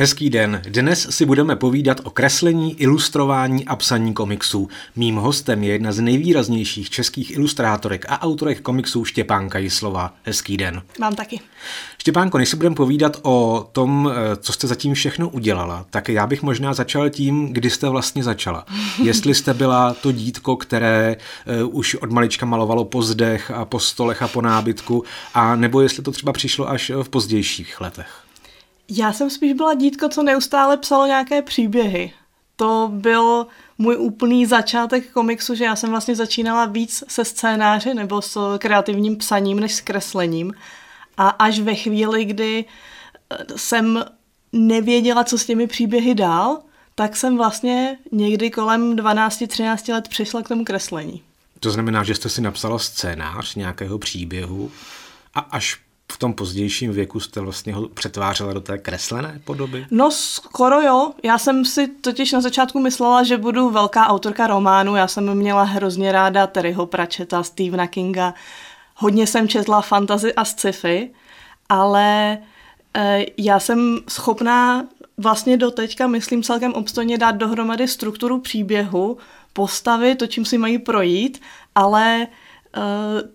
Hezký den. Dnes si budeme povídat o kreslení, ilustrování a psaní komiksů. Mým hostem je jedna z nejvýraznějších českých ilustrátorek a autorek komiksů Štěpánka Jislova. Hezký den. Mám taky. Štěpánko, než si budeme povídat o tom, eh, co jste zatím všechno udělala, tak já bych možná začal tím, kdy jste vlastně začala. Jestli jste byla to dítko, které uh, už od malička malovalo po zdech a po stolech a po nábytku, a nebo jestli to třeba přišlo až v pozdějších letech. Já jsem spíš byla dítko, co neustále psalo nějaké příběhy. To byl můj úplný začátek komiksu, že já jsem vlastně začínala víc se scénáři nebo s kreativním psaním než s kreslením. A až ve chvíli, kdy eh, jsem nevěděla, co s těmi příběhy dál, tak jsem vlastně někdy kolem 12-13 let přišla k tomu kreslení. To znamená, že jste si napsala scénář nějakého příběhu a až v tom pozdějším věku jste vlastně ho přetvářela do té kreslené podoby? No skoro jo. Já jsem si totiž na začátku myslela, že budu velká autorka románu. Já jsem měla hrozně ráda Terryho Pratchetta, Stephena Kinga. Hodně jsem četla fantasy a sci-fi, ale e, já jsem schopná vlastně do teďka, myslím, celkem obstojně dát dohromady strukturu příběhu, postavy, to, čím si mají projít, ale uh,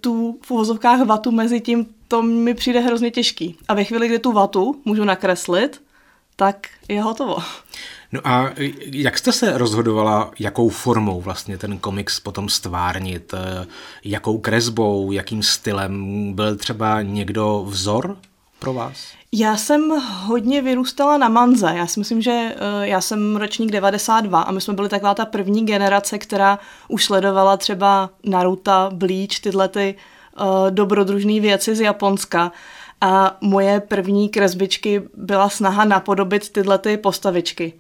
tu v uvozovkách vatu mezi tím, to mi přijde hrozně těžký. A ve chvíli, kdy tu vatu můžu nakreslit, tak je hotovo. No a jak jste se rozhodovala, jakou formou vlastně ten komiks potom stvárnit? Eh, jakou kresbou, jakým stylem? Byl třeba někdo vzor pro vás? Já jsem hodně vyrůstala na manze. Já si myslím, že eh, já jsem ročník 92 a my jsme byli taková ta první generace, která už sledovala třeba Naruto, Bleach, tyhle ty dobrodružné věci z Japonska. A moje první kresbičky byla snaha napodobit tyhle ty postavičky.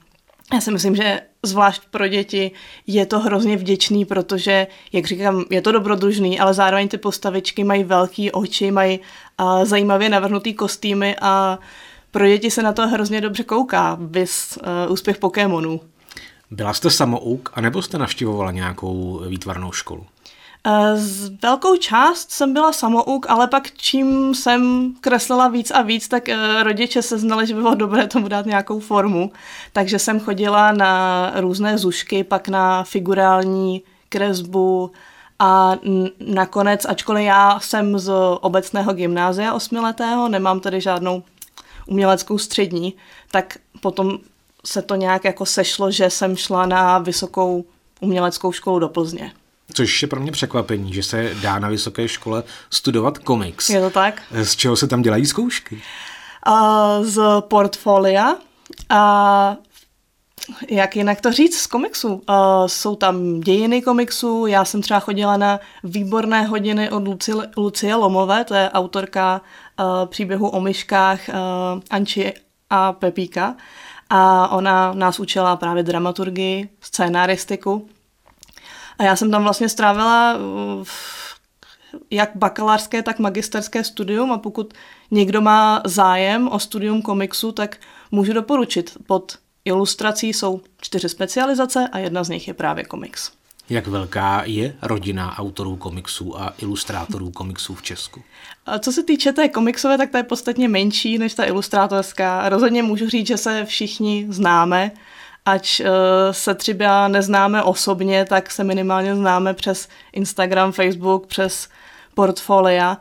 Já si myslím, že zvlášť pro děti je to hrozně vděčný, protože, jak říkám, je to dobrodružný, ale zároveň ty postavičky mají velký oči, mají uh, zajímavě navrhnutý kostýmy a pro děti se na to hrozně dobře kouká, vys uh, úspěch Pokémonů. Byla jste samouk, anebo jste navštěvovala nějakou výtvarnou školu? Eh, z velkou část jsem byla samouk, ale pak čím jsem kreslila víc a víc, tak eh, rodiče se znali, že by bylo dobré tomu dát nějakou formu. Takže jsem chodila na různé zušky, pak na figurální kresbu a nakonec, ačkoliv já jsem z obecného gymnázia osmiletého, nemám tedy žádnou uměleckou střední, tak potom se to nějak jako sešlo, že jsem šla na vysokou uměleckou školu do Plzně. Což je pro mě překvapení, že se dá na vysoké škole studovat komiks. Je to tak? Z čeho se tam dělají zkoušky? Uh, z portfolia a jak jinak to říct z komiksu? Uh, jsou tam dějiny komiksu, já jsem třeba chodila na výborné hodiny od Luci, Lucie Lomové, to je autorka uh, příběhu o myškách uh, Anči a Pepíka a ona nás učila právě dramaturgii, scénaristiku a já jsem tam vlastně strávila uh, jak bakalářské, tak magisterské studium a pokud někdo má zájem o studium komiksu, tak můžu doporučit. Pod ilustrací jsou čtyři specializace a jedna z nich je právě komiks. Jak velká je rodina autorů komiksů a ilustrátorů komiksů v Česku? A co se týče té komiksové, tak ta je podstatně menší než ta ilustrátorská. Rozhodně můžu říct, že se všichni známe ač uh, se třeba neznáme osobně, tak se minimálně známe přes Instagram, Facebook, přes portfolia.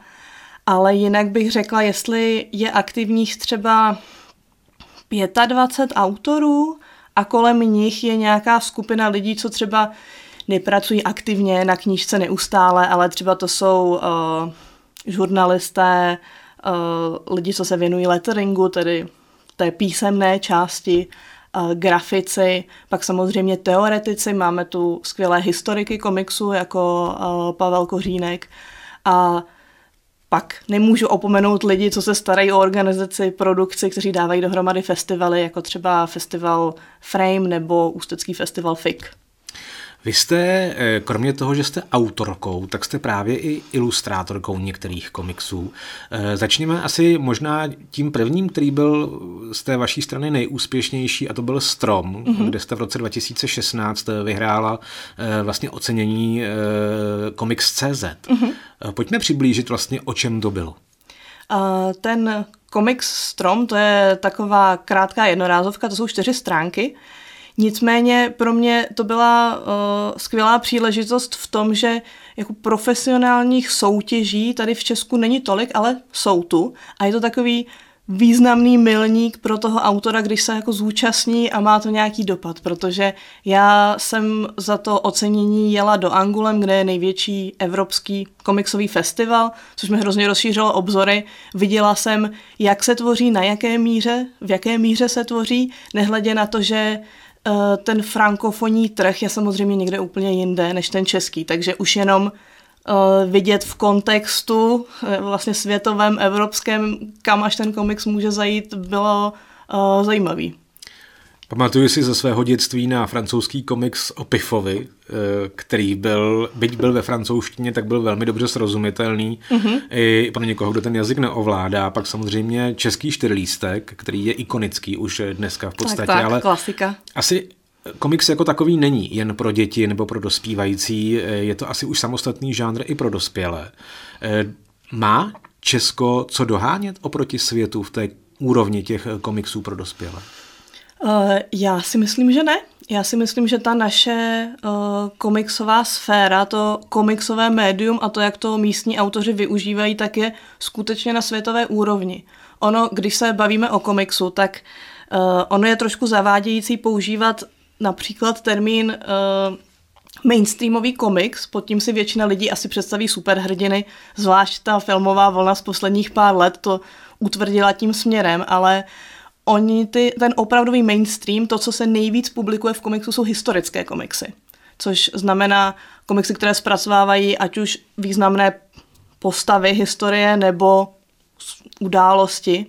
Ale jinak bych řekla, jestli je aktivních třeba 25 autorů a kolem nich je nějaká skupina lidí, co třeba nepracují aktivně na knížce neustále, ale třeba to jsou uh, žurnalisté, uh, lidi, co se věnují letteringu, tedy té písemné části, grafici, pak samozřejmě teoretici, máme tu skvělé historiky komiksu jako Pavel Kořínek a pak nemůžu opomenout lidi, co se starají o organizaci, produkci, kteří dávají dohromady festivaly, jako třeba festival Frame nebo Ústecký festival FIK. Vy jste, eh, kromě toho, že jste autorkou, tak jste právě i ilustrátorkou některých komiksů. Eh, začněme asi možná tím prvním, který byl z té vaší strany nejúspěšnější, a to byl Strom, mm-hmm. kde jste v roce 2016 vyhrála eh, vlastně ocenění Comics.cz. Mm-hmm. Pojďme přiblížit vlastně, o čem to bylo. Ten Comics Strom, to je taková krátká jednorázovka, to jsou čtyři stránky. Nicméně pro mě to byla uh, skvělá příležitost v tom, že jako profesionálních soutěží tady v Česku není tolik, ale jsou tu. A je to takový významný milník pro toho autora, když se jako zúčastní a má to nějaký dopad, protože já jsem za to ocenění jela do Angulem, kde je největší evropský komiksový festival, což mi hrozně rozšířilo obzory. Viděla jsem, jak se tvoří, na jaké míře, v jaké míře se tvoří, nehledě na to, že ten frankofonní trh je samozřejmě někde úplně jinde než ten český, takže už jenom Eh, vidět v kontextu eh, vlastně světovém, evropském, kam až ten komiks může zajít, bylo zajímavý. Pamatuju si ze svého dětství na francouzský komiks o Pifovi, který byl, byť byl ve francouzštině, tak byl velmi dobře srozumitelný mm-hmm. i pro někoho, kdo ten jazyk neovládá. Pak samozřejmě český čtyřlístek, který je ikonický už dneska v podstatě. Tak, tak, ale klasika. Asi Komiks jako takový není jen pro děti nebo pro dospívající, eh, je to asi už samostatný žánr i pro dospělé. Eh, má Česko co dohánět oproti světu v té úrovni těch eh, komiksů pro dospělé? Já si myslím, že ne. Já si myslím, že ta naše uh, komiksová sféra, to komiksové médium a to, jak to místní autoři využívají, tak je skutečně na světové úrovni. Ono, když se bavíme o komiksu, tak uh, ono je trošku zavádějící používat například termín uh, mainstreamový komiks, pod tím si většina lidí asi představí superhrdiny, zvlášť ta filmová vlna z posledních pár let to utvrdila tím směrem, ale oni ty, ten opravdový mainstream, to, co se nejvíc publikuje v komiksu, jsou historické komiksy. Což znamená komiksy, které zpracovávají ať už významné postavy historie nebo události.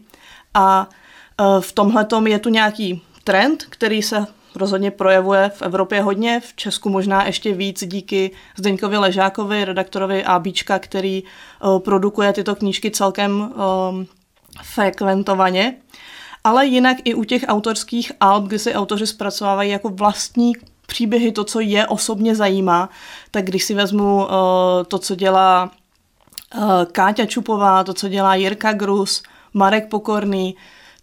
A e, v tomhle je tu nějaký trend, který se rozhodně projevuje v Evropě hodně, v Česku možná ještě víc díky Zdeňkovi Ležákovi, redaktorovi ABčka, který uh, produkuje tyto knížky celkem um, frekventovaně. Ale jinak i u těch autorských alb, kdy si autoři zpracovávají jako vlastní příběhy, to, co je osobně zajímá, tak když si vezmu uh, to, co dělá uh, Káťa Čupová, to, co dělá Jirka Grus, Marek Pokorný,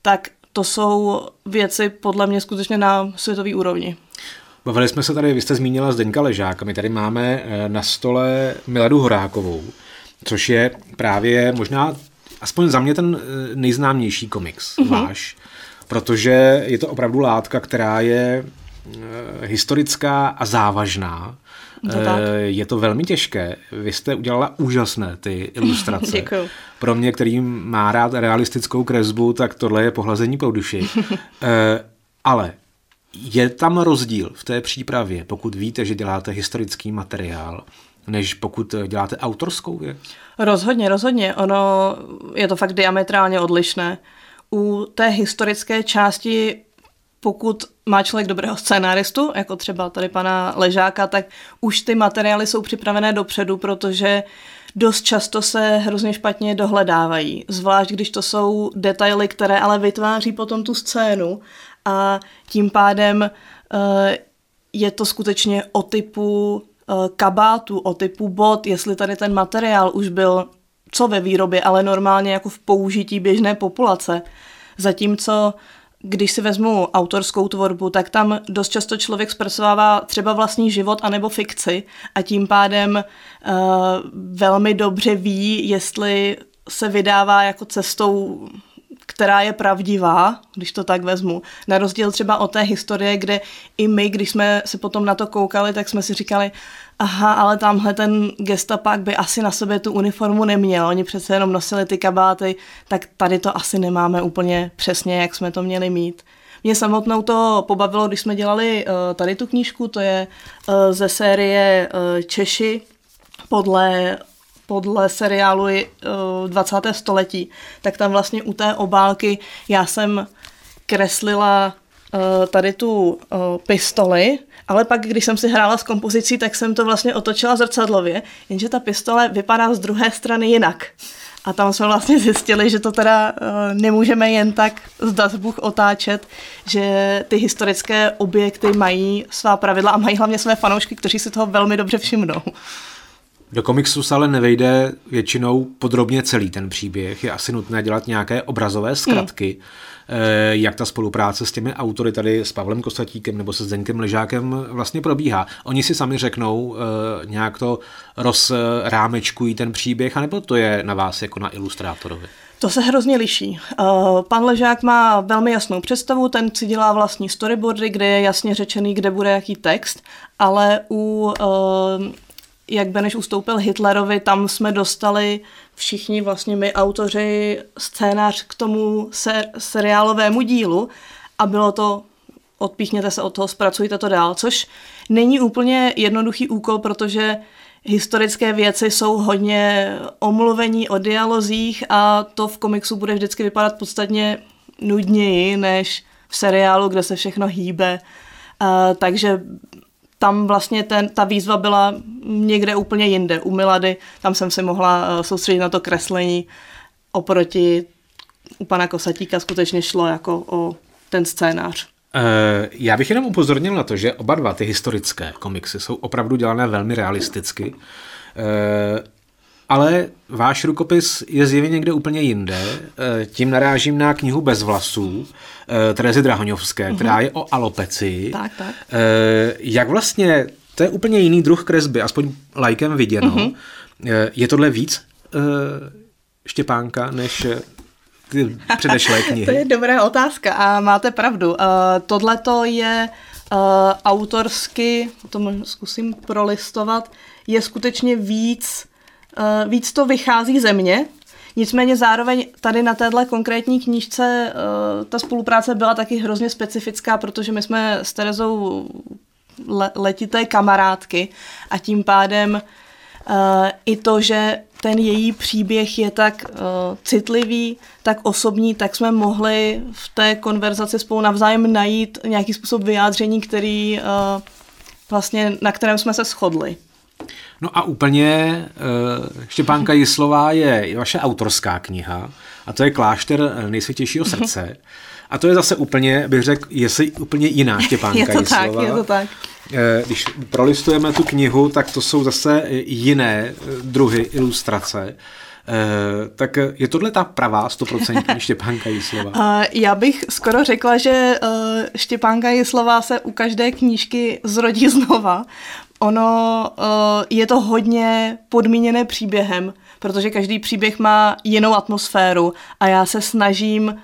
tak to jsou věci podle mě skutečně na světové úrovni. Bavili jsme se tady, vy jste zmínila Zdeňka Ležáka, my tady máme eh, na stole Miladu Horákovou, což je právě možná, aspoň za mě ten eh, nejznámější komiks mm-hmm. váš, protože je to opravdu látka, která je eh, historická a závažná. To je to velmi těžké. Vy jste udělala úžasné ty ilustrace. Děkuju. Pro mě, který má rád realistickou kresbu, tak tohle je pohlazení po duši. Ale je tam rozdíl v té přípravě, pokud víte, že děláte historický materiál, než pokud děláte autorskou věc? Rozhodně, rozhodně. Ono je to fakt diametrálně odlišné. U té historické části pokud má člověk dobrého scénáristu, jako třeba tady pana Ležáka, tak už ty materiály jsou připravené dopředu, protože dost často se hrozně špatně dohledávají. Zvlášť, když to jsou detaily, které ale vytváří potom tu scénu a tím pádem uh, je to skutečně o typu kabátu, o typu bot, jestli tady ten materiál už byl co ve výrobě, ale normálně jako v použití běžné populace. Zatímco když si vezmu autorskou tvorbu, tak tam dost často člověk zpracovává třeba vlastní život anebo fikci a tím pádem uh, velmi dobře ví, jestli se vydává jako cestou která je pravdivá, když to tak vezmu. Na rozdíl třeba od té historie, kde i my, když jsme se potom na to koukali, tak jsme si říkali, aha, ale tamhle ten gestapák by asi na sobě tu uniformu neměl. Oni přece jenom nosili ty kabáty, tak tady to asi nemáme úplně přesně, jak jsme to měli mít. Mě samotnou to pobavilo, když jsme dělali uh, tady tu knížku, to je uh, ze série uh, Češi podle podle seriálu 20. století, tak tam vlastně u té obálky já jsem kreslila tady tu pistoli ale pak, když jsem si hrála s kompozicí, tak jsem to vlastně otočila zrcadlově, jenže ta pistole vypadá z druhé strany jinak. A tam jsme vlastně zjistili, že to teda nemůžeme jen tak zdat Bůh otáčet, že ty historické objekty mají svá pravidla a mají hlavně své fanoušky, kteří si toho velmi dobře všimnou. Do komiksu se ale nevejde většinou podrobně celý ten příběh. Je asi nutné dělat nějaké obrazové zkratky. Hmm. Jak ta spolupráce s těmi autory tady, s Pavlem Kosatíkem nebo se Zdeňkem Ležákem vlastně probíhá. Oni si sami řeknou, eh, nějak to rozrámečkují ten příběh, anebo to je na vás jako na ilustrátorovi? To se hrozně liší. Uh, pan Ležák má velmi jasnou představu, ten si dělá vlastní storyboardy, kde je jasně řečený, kde bude jaký text, ale u, uh, jak Beneš ustoupil Hitlerovi, tam jsme dostali všichni vlastně my autoři scénář k tomu ser, seriálovému dílu a bylo to odpíchněte se od toho, zpracujte to dál, což není úplně jednoduchý úkol, protože historické věci jsou hodně omluvení o dialozích a to v komiksu bude vždycky vypadat podstatně nudněji než v seriálu, kde se všechno hýbe. Uh, takže tam vlastně ten, ta výzva byla někde úplně jinde. U Milady, tam jsem se mohla uh, soustředit na to kreslení oproti u pana Kosatíka skutečně šlo jako o ten scénář. Eh, já bych jenom upozornil na to, že oba dva ty historické komiksy jsou opravdu dělané velmi realisticky, eh, ale váš rukopis je zjevně někde úplně jinde. Eh, tím narážím na knihu Bez vlasů Terezy Drahoňovské, která mhm. je o alopeci. Tak, tak. Jak vlastně, to je úplně jiný druh kresby, aspoň lajkem viděno. Uh-huh. Je tohle víc Štěpánka než ty předešlé knihy? to je dobrá otázka a máte pravdu. Tohle to je uh, autorsky, to zkusím prolistovat, je skutečně víc, víc to vychází ze mě, Nicméně zároveň tady na téhle konkrétní knížce uh, ta spolupráce byla taky hrozně specifická, protože my jsme s Terezou le- letité kamarádky a tím pádem uh, i to, že ten její příběh je tak uh, citlivý, tak osobní, tak jsme mohli v té konverzaci spolu navzájem najít nějaký způsob vyjádření, který uh, vlastně, na kterém jsme se shodli. No a úplně uh, Štěpánka Jislová je vaše autorská kniha a to je Klášter nejsvětějšího srdce. A to je zase úplně, bych řekl, jestli úplně jiná Štěpánka je to Jislová. tak, je to tak. Eh, když prolistujeme tu knihu, tak to jsou zase jiné eh, druhy ilustrace. Tak je tohle ta pravá 100% Štěpánka Jislova? Já bych skoro řekla, že Štěpánka Jislova se u každé knížky zrodí znova. Ono uh, je to hodně podmíněné příběhem, protože každý příběh má jinou atmosféru a já se snažím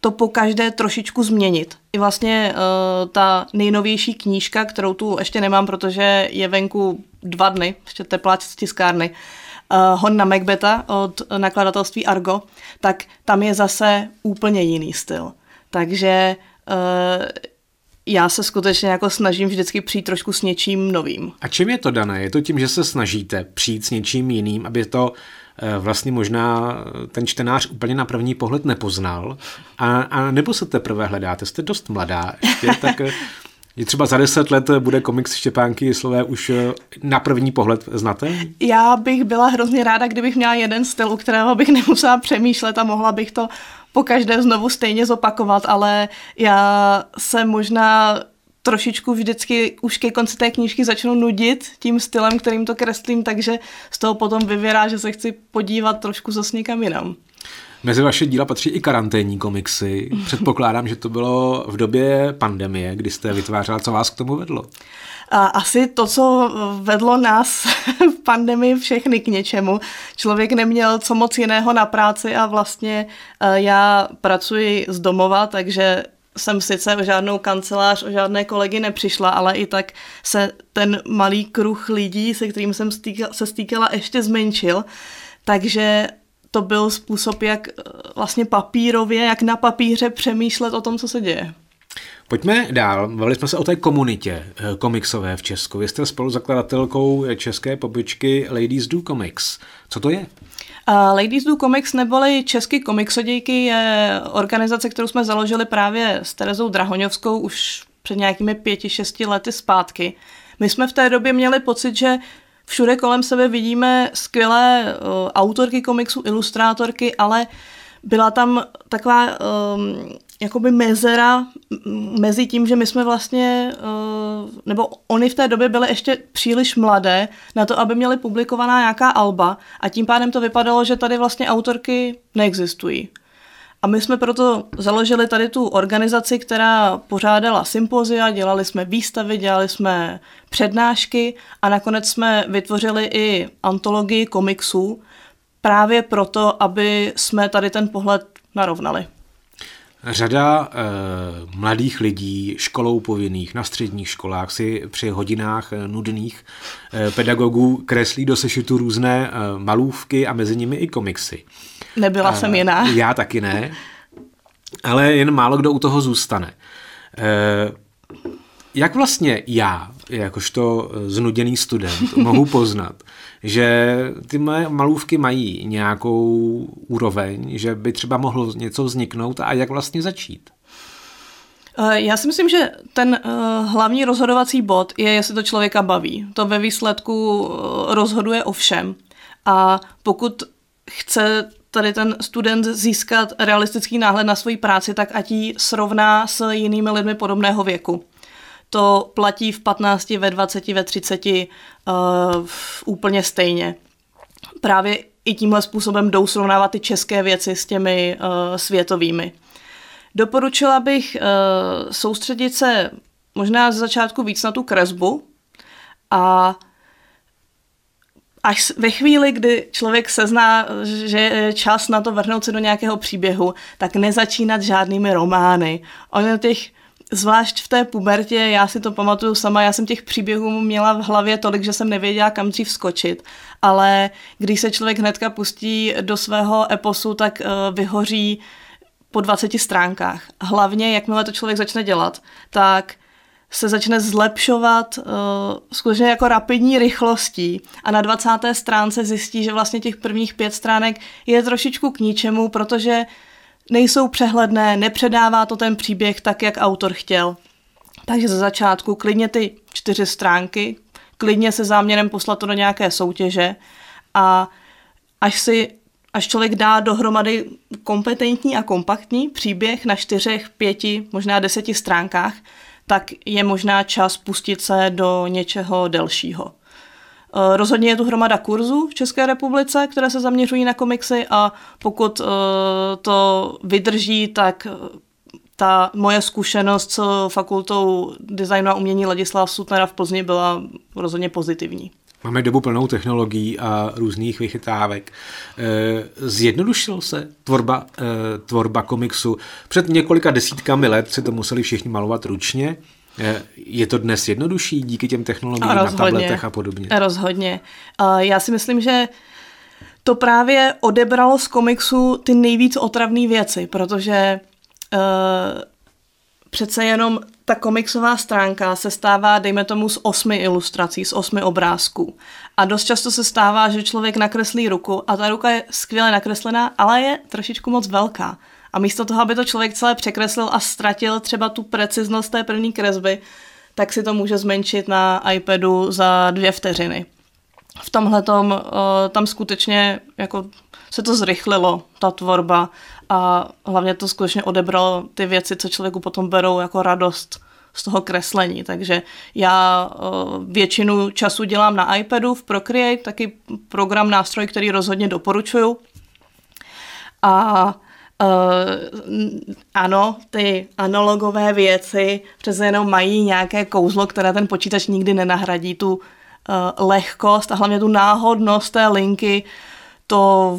to po každé trošičku změnit. I vlastně uh, ta nejnovější knížka, kterou tu ještě nemám, protože je venku dva dny, ještě tepláč z tiskárny, uh, Hon na Macbeta od nakladatelství Argo, tak tam je zase úplně jiný styl. Takže uh, já se skutečně jako snažím vždycky přijít trošku s něčím novým. A čím je to dané? Je to tím, že se snažíte přijít s něčím jiným, aby to Eh, vlastně možná ten čtenář úplně na první pohled nepoznal. A, a nebo se teprve hledáte? Jste dost mladá ještě, tak je třeba za deset let bude komiks Štěpánky Slové už eh, na první pohled znaté? Já bych byla hrozně ráda, kdybych měla jeden styl, u kterého bych nemusela přemýšlet a mohla bych to po každé znovu stejně zopakovat, ale já se možná trošičku vždycky už ke konci té knížky začnu nudit tím stylem, kterým to kreslím, takže z toho potom vyvěrá, že se chci podívat trošku zase někam jinam. Mezi vaše díla patří i karanténní komiksy. Předpokládám, že to bylo v době pandemie, kdy jste vytvářela. Co vás k tomu vedlo? A asi to, co vedlo nás v pandemii všechny k něčemu. Člověk neměl co moc jiného na práci a vlastně eh, já pracuji z domova, takže jsem sice o žádnou kancelář, o žádné kolegy nepřišla, ale i tak se ten malý kruh lidí, se kterým jsem stýkala, se stýkala, ještě zmenšil. Takže to byl způsob, jak eh, vlastně papírově, jak na papíře přemýšlet o tom, co se děje. Pojďme dál. Mluvili jsme se o té komunitě eh, komiksové v Česku. Vy jste spoluzakladatelkou české pobočky Ladies Do Comics. Co to je? Uh, Ladies Do Comics neboli Český komiksodějky je organizace, kterou jsme založili právě s Terezou Drahoňovskou už před nějakými pěti, šesti lety zpátky. My jsme v té době měli pocit, že všude kolem sebe vidíme skvělé uh, autorky komiksu, ilustrátorky, ale byla tam taková um, jakoby mezera mezi tím, že my jsme vlastně, nebo oni v té době byly ještě příliš mladé na to, aby měli publikovaná nějaká alba a tím pádem to vypadalo, že tady vlastně autorky neexistují. A my jsme proto založili tady tu organizaci, která pořádala sympozia, dělali jsme výstavy, dělali jsme přednášky a nakonec jsme vytvořili i antologii komiksů právě proto, aby jsme tady ten pohled narovnali. Řada e, mladých lidí, školou povinných, na středních školách si při hodinách e, nudných e, pedagogů kreslí do sešitu různé e, malůvky a mezi nimi i komiksy. Nebyla e, jsem jiná. Já taky ne, ale jen málo kdo u toho zůstane. E, jak vlastně já, jakožto znuděný student, mohu poznat, že ty moje malůvky mají nějakou úroveň, že by třeba mohlo něco vzniknout a jak vlastně začít? Eh, já si myslím, že ten uh, hlavní rozhodovací bod je, jestli to člověka baví. To ve výsledku rozhoduje o všem. A pokud chce tady ten student získat realistický náhled na svoji práci, tak ať ji srovná s jinými lidmi podobného věku to platí v 15, ve 20, ve 30 uh, úplně stejně. Právě i tímhle způsobem jdou srovnávat ty české věci s těmi uh, světovými. Doporučila bych uh, soustředit se možná z začátku víc na tu kresbu a až ve chvíli, kdy člověk sezná, že je čas na to vrhnout se do nějakého příběhu, tak nezačínat žádnými romány. Ono těch zvlášť v té pubertě, já si to pamatuju sama, já jsem těch příběhů měla v hlavě tolik, že jsem nevěděla, kam dřív skočit, ale když se člověk hnedka pustí do svého eposu, tak uh, vyhoří po 20 stránkách. Hlavně, jakmile to člověk začne dělat, tak se začne zlepšovat uh, skutečně jako rapidní rychlostí a na 20. stránce zjistí, že vlastně těch prvních pět stránek je trošičku k ničemu, protože nejsou přehledné, nepředává to ten příběh tak, jak autor chtěl. Takže ze začátku klidně ty čtyři stránky, klidně se záměrem poslat to do nějaké soutěže a až si až člověk dá dohromady kompetentní a kompaktní příběh na čtyřech, pěti, možná deseti stránkách, tak je možná čas pustit se do něčeho delšího. Eh, rozhodně je tu hromada kurzů v České republice, které se zaměřují na komiksy a pokud eh, to vydrží, tak eh, ta moje zkušenost s fakultou designu a umění Ladislav Sutnera v Plzni byla rozhodně pozitivní. Máme dobu plnou technologií a různých vychytávek. Zjednodušil se tvorba, tvorba komiksu. Před několika desítkami let si to museli všichni malovat ručně. Je to dnes jednodušší díky těm technologiím a na tabletech a podobně? Rozhodně. Já si myslím, že to právě odebralo z komiksu ty nejvíc otravné věci, protože uh, přece jenom ta komiksová stránka se stává, dejme tomu, z osmi ilustrací, z osmi obrázků. A dost často se stává, že člověk nakreslí ruku a ta ruka je skvěle nakreslená, ale je trošičku moc velká. A místo toho, aby to člověk celé překreslil a ztratil třeba tu preciznost té první kresby, tak si to může zmenšit na iPadu za dvě vteřiny. V tomhle tom eh, tam skutečně jako se to zrychlilo, ta tvorba a hlavně to skutečně odebralo ty věci, co člověku potom berou jako radost z toho kreslení. Takže já eh, většinu času dělám na iPadu v Procreate, taky program, nástroj, který rozhodně doporučuju. A Uh, ano, ty analogové věci přece jenom mají nějaké kouzlo, které ten počítač nikdy nenahradí, tu uh, lehkost a hlavně tu náhodnost té linky, to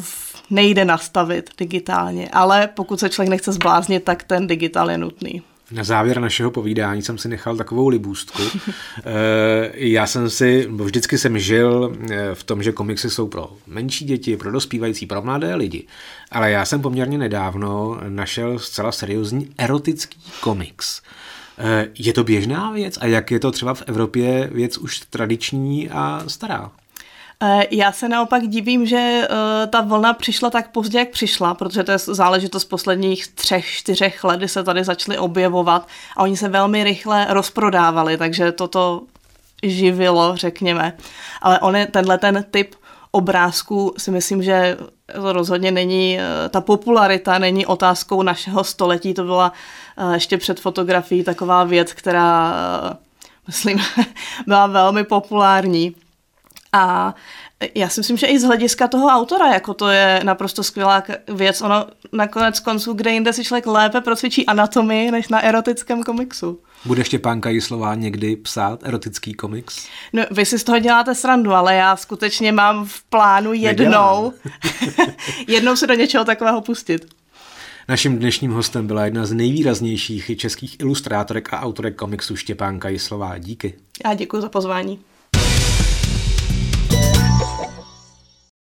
nejde nastavit digitálně, ale pokud se člověk nechce zbláznit, tak ten digitál je nutný. Na závěr našeho povídání jsem si nechal takovou libůstku. Eh, já jsem si, vždycky jsem žil eh, v tom, že komiksy jsou pro menší děti, pro dospívající, pro mladé lidi. Ale já jsem poměrně nedávno našel zcela seriózní erotický komiks. Eh, je to běžná věc a jak je to třeba v Evropě věc už tradiční a stará? Eh, já se naopak divím, že eh, ta vlna přišla tak pozdě, jak přišla, protože to je záležitost posledních třech, čtyřech let, kdy se tady začaly objevovat a oni se velmi rychle rozprodávali, takže toto živilo, řekněme. Ale on je tenhle ten typ obrázků si myslím, že to rozhodně není, eh, ta popularita není otázkou našeho století, to byla ještě před fotografií taková věc, která, myslím, byla velmi populární. A já si myslím, že i z hlediska toho autora, jako to je naprosto skvělá věc. Ono nakonec konců, kde jinde si člověk lépe procvičí anatomii, než na erotickém komiksu. Bude Štěpánka Jislová někdy psát erotický komiks? No, vy si z toho děláte srandu, ale já skutečně mám v plánu jednou, jednou se do něčeho takového pustit. Naším dnešním hostem byla jedna z nejvýraznějších českých ilustrátorek a autorek komiksu Štěpánka Jislová. Díky. Já děkuji za pozvání.